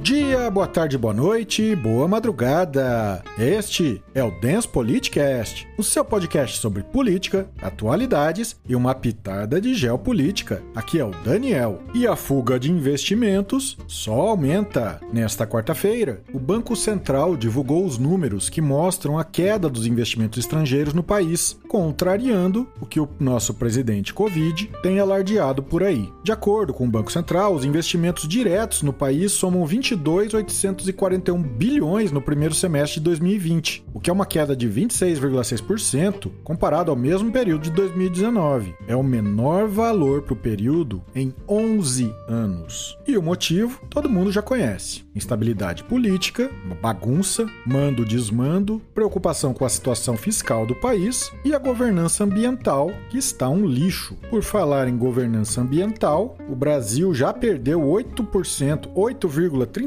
dia, boa tarde, boa noite, boa madrugada. Este é o Dance Politicast, o seu podcast sobre política, atualidades e uma pitada de geopolítica. Aqui é o Daniel. E a fuga de investimentos só aumenta. Nesta quarta-feira, o Banco Central divulgou os números que mostram a queda dos investimentos estrangeiros no país, contrariando o que o nosso presidente Covid tem alardeado por aí. De acordo com o Banco Central, os investimentos diretos no país somam 22,841 bilhões no primeiro semestre de 2020, o que é uma queda de 26,6% comparado ao mesmo período de 2019. É o menor valor para o período em 11 anos. E o motivo todo mundo já conhece: instabilidade política, bagunça, mando desmando, preocupação com a situação fiscal do país e a governança ambiental, que está um lixo. Por falar em governança ambiental, o Brasil já perdeu 8%,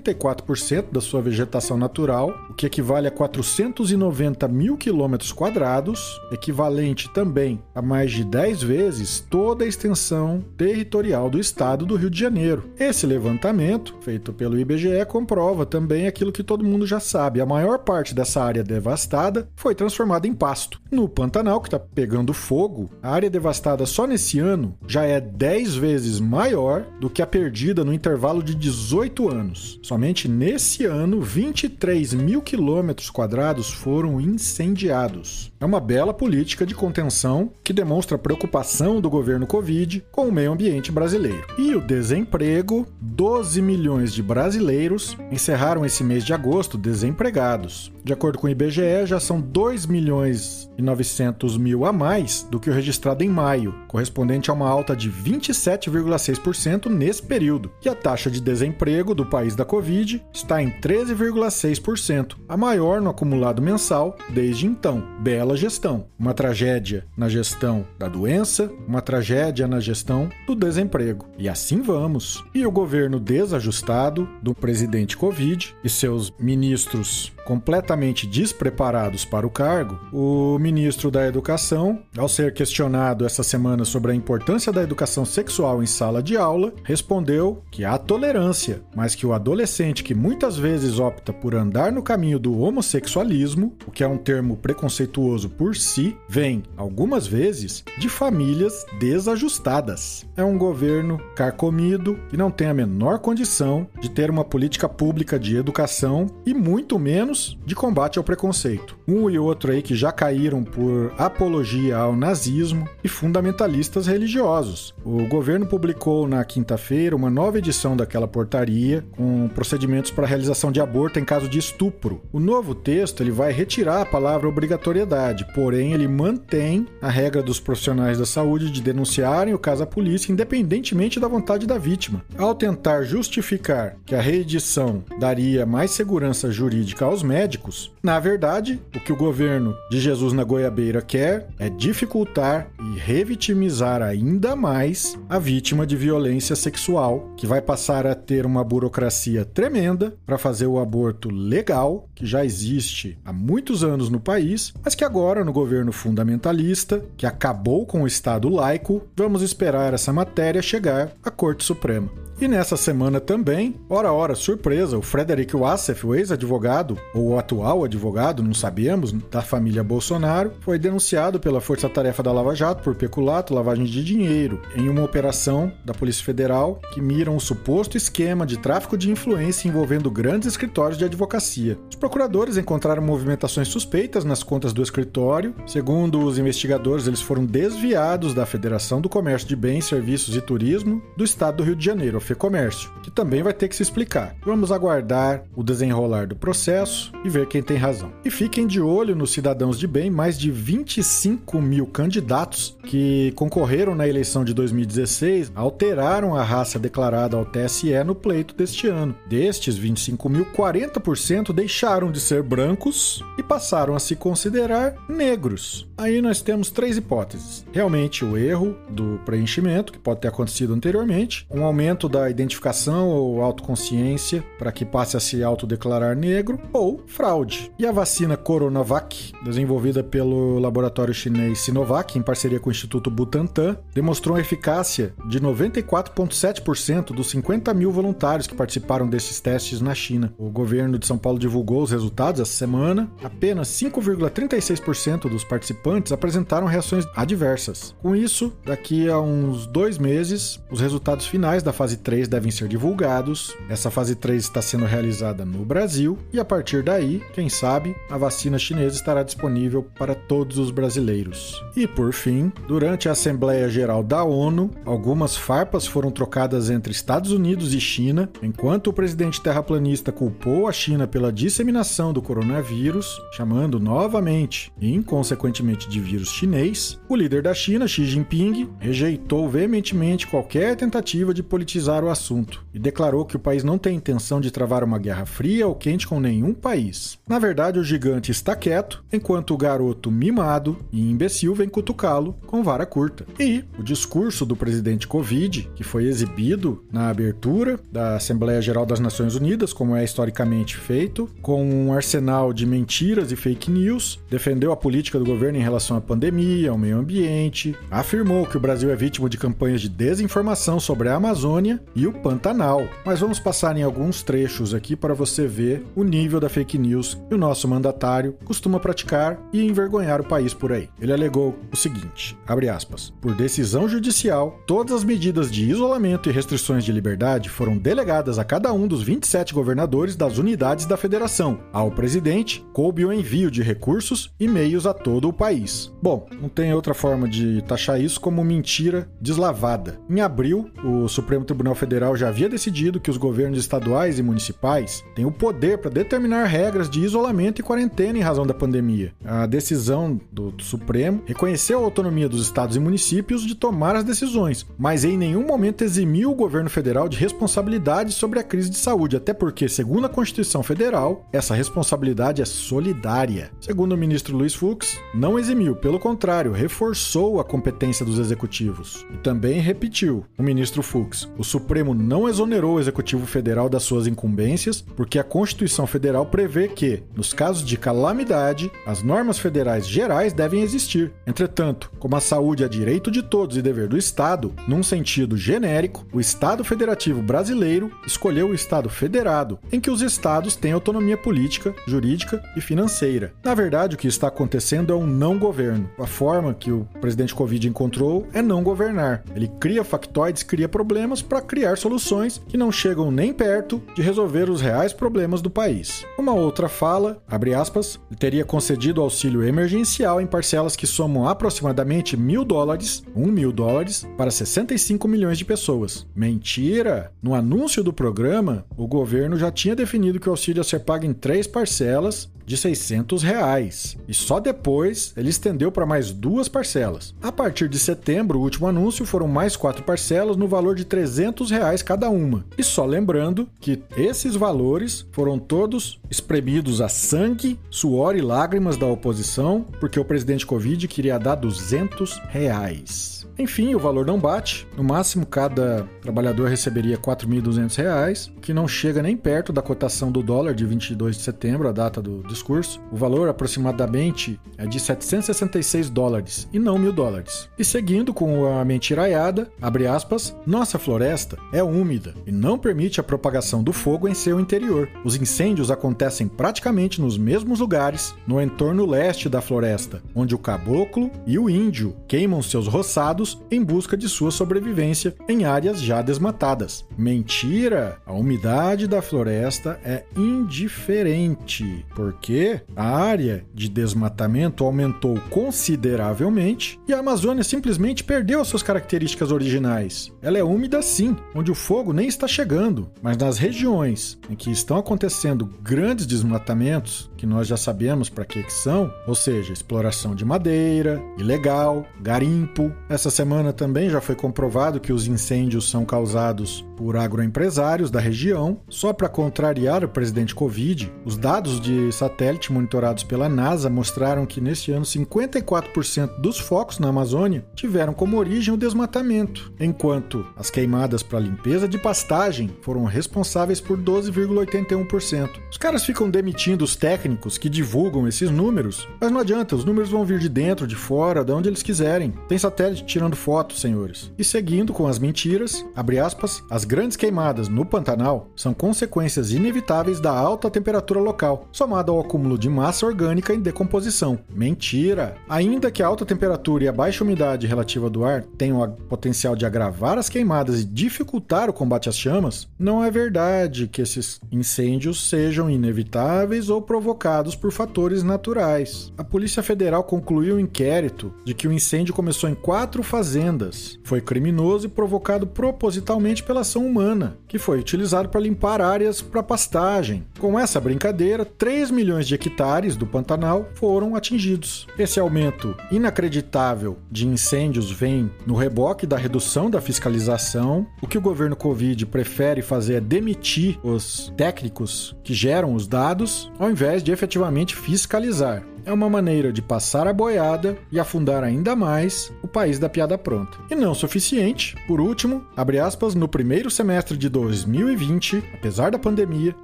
8,34% da sua vegetação natural, o que equivale a 490 mil quilômetros quadrados, equivalente também a mais de 10 vezes toda a extensão territorial do estado do Rio de Janeiro. Esse levantamento, feito pelo IBGE, comprova também aquilo que todo mundo já sabe: a maior parte dessa área devastada foi transformada em pasto. No Pantanal, que está pegando fogo, a área devastada só nesse ano já é 10 vezes maior do que a perdida no intervalo de 18 anos. Somente nesse ano, 23 mil quilômetros quadrados foram incendiados. É uma bela política de contenção que demonstra preocupação do governo Covid com o meio ambiente brasileiro. E o desemprego: 12 milhões de brasileiros encerraram esse mês de agosto desempregados. De acordo com o IBGE, já são 2 milhões e 900 mil a mais do que o registrado em maio, correspondente a uma alta de 27,6% nesse período. E a taxa de desemprego do país da Covid está em 13,6%, a maior no acumulado mensal desde então. Bela gestão. Uma tragédia na gestão da doença, uma tragédia na gestão do desemprego. E assim vamos. E o governo desajustado do presidente Covid e seus ministros completamente despreparados para o cargo, o ministro da Educação, ao ser questionado essa semana sobre a importância da educação sexual em sala de aula, respondeu que há tolerância, mas que o adolescente que muitas vezes opta por andar no caminho do homossexualismo, o que é um termo preconceituoso por si, vem, algumas vezes, de famílias desajustadas. É um governo carcomido e não tem a menor condição de ter uma política pública de educação e muito menos de combate ao preconceito. Um e outro aí que já caíram por apologia ao nazismo e fundamentalistas religiosos. O governo publicou na quinta-feira uma nova edição daquela portaria com procedimentos para realização de aborto em caso de estupro. O novo texto ele vai retirar a palavra obrigatoriedade, porém ele mantém a regra dos profissionais da saúde de denunciarem o caso à polícia independentemente da vontade da vítima. Ao tentar justificar que a reedição daria mais segurança jurídica aos médicos, na verdade, o que o governo de Jesus na Goiabeira quer é dificultar e revitimizar ainda mais a vítima de violência sexual, que vai passar a ter uma burocracia tremenda para fazer o aborto legal, que já existe há muitos anos no país, mas que agora, no governo fundamentalista, que acabou com o Estado laico, vamos esperar essa matéria chegar à Corte Suprema. E nessa semana também, ora ora, surpresa, o Frederick Wassef, o ex-advogado, ou o atual advogado, não sabemos, da família Bolsonaro, foi denunciado pela Força Tarefa da Lava Jato por peculato, lavagem de dinheiro, em uma operação da Polícia Federal que mira um suposto esquema de tráfico de influência envolvendo grandes escritórios de advocacia. Os procuradores encontraram movimentações suspeitas nas contas do escritório. Segundo os investigadores, eles foram desviados da Federação do Comércio de Bens, Serviços e Turismo do Estado do Rio de Janeiro, Comércio, que também vai ter que se explicar. Vamos aguardar o desenrolar do processo e ver quem tem razão. E fiquem de olho nos cidadãos de bem, mais de 25 mil candidatos que concorreram na eleição de 2016 alteraram a raça declarada ao TSE no pleito deste ano. Destes 25 mil, 40% deixaram de ser brancos e passaram a se considerar negros. Aí nós temos três hipóteses. Realmente o erro do preenchimento, que pode ter acontecido anteriormente, um aumento da identificação ou autoconsciência para que passe a se autodeclarar negro, ou fraude. E a vacina Coronavac, desenvolvida pelo laboratório chinês Sinovac em parceria com o Instituto Butantan, demonstrou eficácia de 94,7% dos 50 mil voluntários que participaram desses testes na China. O governo de São Paulo divulgou os resultados essa semana. Apenas 5,36% dos participantes apresentaram reações adversas. Com isso, daqui a uns dois meses, os resultados finais da fase 3 devem ser divulgados. Essa fase 3 está sendo realizada no Brasil e a partir daí, quem sabe, a vacina chinesa estará disponível para todos os brasileiros. E por fim, durante a Assembleia Geral da ONU, algumas farpas foram trocadas entre Estados Unidos e China, enquanto o presidente terraplanista culpou a China pela disseminação do coronavírus, chamando novamente e inconsequentemente de vírus chinês, o líder da China, Xi Jinping, rejeitou veementemente qualquer tentativa de politizar o assunto e declarou que o país não tem intenção de travar uma guerra fria ou quente com nenhum país. Na verdade, o gigante está quieto, enquanto o garoto mimado e imbecil vem cutucá-lo com vara curta. E o discurso do presidente Covid, que foi exibido na abertura da Assembleia Geral das Nações Unidas, como é historicamente feito, com um arsenal de mentiras e fake news, defendeu a política do governo em relação à pandemia, ao meio ambiente, afirmou que o Brasil é vítima de campanhas de desinformação sobre a Amazônia e o Pantanal. Mas vamos passar em alguns trechos aqui para você ver o nível da fake news que o nosso mandatário costuma praticar e envergonhar o país por aí. Ele alegou o seguinte, abre aspas, por decisão judicial, todas as medidas de isolamento e restrições de liberdade foram delegadas a cada um dos 27 governadores das unidades da federação. Ao presidente, coube o envio de recursos e meios a todo o país. Bom, não tem outra forma de taxar isso como mentira deslavada. Em abril, o Supremo Tribunal Federal já havia decidido que os governos estaduais e municipais têm o poder para determinar regras de isolamento e quarentena em razão da pandemia. A decisão do Supremo reconheceu a autonomia dos estados e municípios de tomar as decisões, mas em nenhum momento eximiu o governo federal de responsabilidade sobre a crise de saúde, até porque, segundo a Constituição Federal, essa responsabilidade é solidária. Segundo o ministro Luiz Fux, não eximiu, pelo contrário, reforçou a competência dos executivos. E também repetiu o ministro Fux: o Supremo não exonerou o Executivo Federal das suas incumbências, porque a Constituição Federal prevê que, nos casos de calamidade, as normas federais gerais devem existir. Entretanto, como a saúde é direito de todos e dever do Estado, num sentido genérico, o Estado Federativo Brasileiro escolheu o Estado Federado, em que os estados têm autonomia política, jurídica e financeira. Na verdade, o que está acontecendo é um não governo. A forma que o presidente Covid encontrou é não governar. Ele cria factoides, cria problemas para criar soluções que não chegam nem perto de resolver os reais problemas do país. Uma outra fala, abre aspas, teria concedido auxílio emergencial em parcelas que somam aproximadamente mil dólares, um mil dólares, para 65 milhões de pessoas. Mentira! No anúncio do programa, o governo já tinha definido que o auxílio ia ser pago em três parcelas de 600 reais. E só depois ele estendeu para mais duas parcelas. A partir de setembro, o último anúncio foram mais quatro parcelas no valor de 300 reais cada uma. E só lembrando que esses valores foram todos espremidos a sangue, suor e lágrimas da oposição, porque o presidente Covid queria dar 200 reais. Enfim, o valor não bate. No máximo, cada trabalhador receberia R$ 4.200, que não chega nem perto da cotação do dólar de 22 de setembro, a data do discurso. O valor aproximadamente é de 766 dólares e não mil dólares. E seguindo com a mentiraiada, abre aspas, nossa floresta é úmida e não permite a propagação do fogo em seu interior. Os incêndios acontecem praticamente nos mesmos lugares no entorno leste da floresta, onde o caboclo e o índio queimam seus roçados em busca de sua sobrevivência em áreas já desmatadas. Mentira! A umidade da floresta é indiferente, porque a área de desmatamento aumentou consideravelmente e a Amazônia simplesmente perdeu suas características originais. Ela é úmida sim, onde o fogo nem está chegando, mas nas regiões em que estão acontecendo grandes desmatamentos, que nós já sabemos para que, que são, ou seja, exploração de madeira, ilegal, garimpo, essas semana também já foi comprovado que os incêndios são causados por agroempresários da região. Só para contrariar o presidente Covid, os dados de satélite monitorados pela NASA mostraram que neste ano 54% dos focos na Amazônia tiveram como origem o desmatamento, enquanto as queimadas para limpeza de pastagem foram responsáveis por 12,81%. Os caras ficam demitindo os técnicos que divulgam esses números, mas não adianta, os números vão vir de dentro, de fora, de onde eles quiserem. Tem satélite tirando fotos, senhores. E seguindo com as mentiras, abre aspas, as grandes queimadas no Pantanal são consequências inevitáveis da alta temperatura local, somada ao acúmulo de massa orgânica em decomposição. Mentira! Ainda que a alta temperatura e a baixa umidade relativa do ar tenham o potencial de agravar as queimadas e dificultar o combate às chamas, não é verdade que esses incêndios sejam inevitáveis ou provocados por fatores naturais. A Polícia Federal concluiu um inquérito de que o incêndio começou em quatro fazendas. Foi criminoso e provocado propositalmente pela ação humana, que foi utilizado para limpar áreas para pastagem. Com essa brincadeira, 3 milhões de hectares do Pantanal foram atingidos. Esse aumento inacreditável de incêndios vem no reboque da redução da fiscalização. O que o governo Covid prefere fazer é demitir os técnicos que geram os dados, ao invés de efetivamente fiscalizar é uma maneira de passar a boiada e afundar ainda mais o país da piada pronta. E não suficiente, por último, abre aspas, no primeiro semestre de 2020, apesar da pandemia,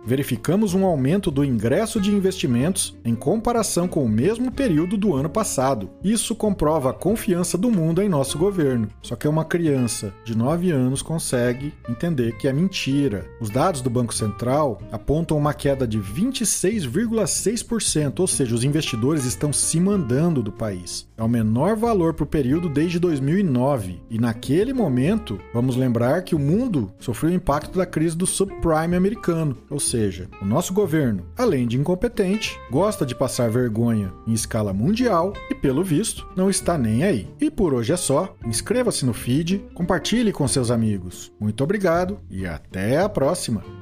verificamos um aumento do ingresso de investimentos em comparação com o mesmo período do ano passado. Isso comprova a confiança do mundo em nosso governo. Só que uma criança de 9 anos consegue entender que é mentira. Os dados do Banco Central apontam uma queda de 26,6%, ou seja, os investidores trabalhadores estão se mandando do país. É o menor valor para o período desde 2009. E naquele momento, vamos lembrar que o mundo sofreu o impacto da crise do subprime americano. Ou seja, o nosso governo, além de incompetente, gosta de passar vergonha em escala mundial e, pelo visto, não está nem aí. E por hoje é só. Inscreva-se no feed, compartilhe com seus amigos. Muito obrigado e até a próxima!